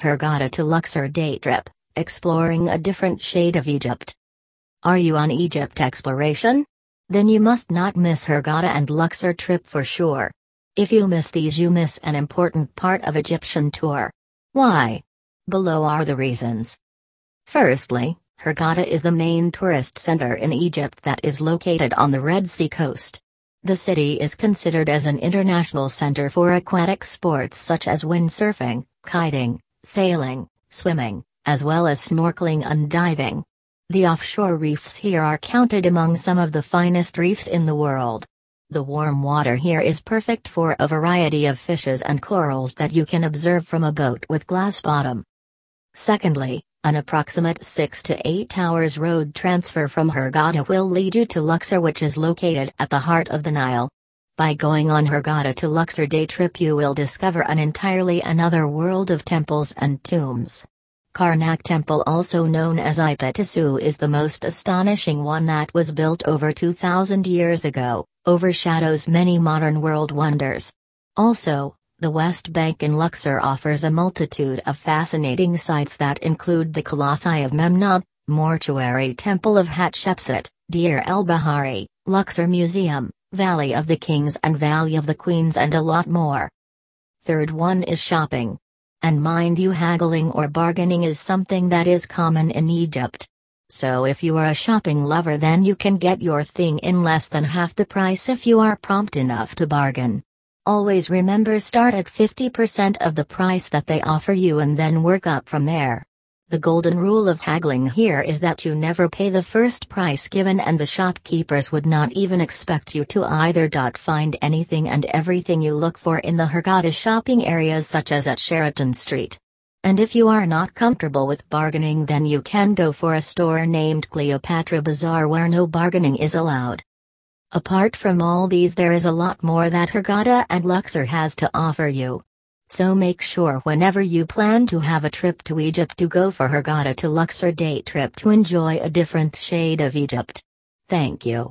Hurghada to Luxor Day Trip, exploring a different shade of Egypt. Are you on Egypt exploration? Then you must not miss Hurghada and Luxor trip for sure. If you miss these, you miss an important part of Egyptian tour. Why? Below are the reasons. Firstly, Hurghada is the main tourist center in Egypt that is located on the Red Sea coast. The city is considered as an international center for aquatic sports such as windsurfing, kiting, sailing, swimming, as well as snorkeling and diving. The offshore reefs here are counted among some of the finest reefs in the world. The warm water here is perfect for a variety of fishes and corals that you can observe from a boat with glass bottom. Secondly, an approximate 6 to 8 hours road transfer from Hurghada will lead you to Luxor which is located at the heart of the Nile. By going on Hurghada to Luxor day trip you will discover an entirely another world of temples and tombs. Karnak Temple also known as Ipet-isu is the most astonishing one that was built over 2000 years ago, overshadows many modern world wonders. Also, the West Bank in Luxor offers a multitude of fascinating sites that include the Colossi of Memnon, Mortuary Temple of Hatshepsut, Deir el Bahari, Luxor Museum, Valley of the Kings and Valley of the Queens and a lot more. Third one is shopping. And mind you haggling or bargaining is something that is common in Egypt. So if you are a shopping lover then you can get your thing in less than half the price if you are prompt enough to bargain. Always remember start at 50% of the price that they offer you and then work up from there. The golden rule of haggling here is that you never pay the first price given and the shopkeepers would not even expect you to either. Find anything and everything you look for in the Hurghada shopping areas such as at Sheraton Street. And if you are not comfortable with bargaining then you can go for a store named Cleopatra Bazaar where no bargaining is allowed. Apart from all these there is a lot more that Hurghada and Luxor has to offer you. So make sure whenever you plan to have a trip to Egypt to go for Hurghada to Luxor day trip to enjoy a different shade of Egypt. Thank you.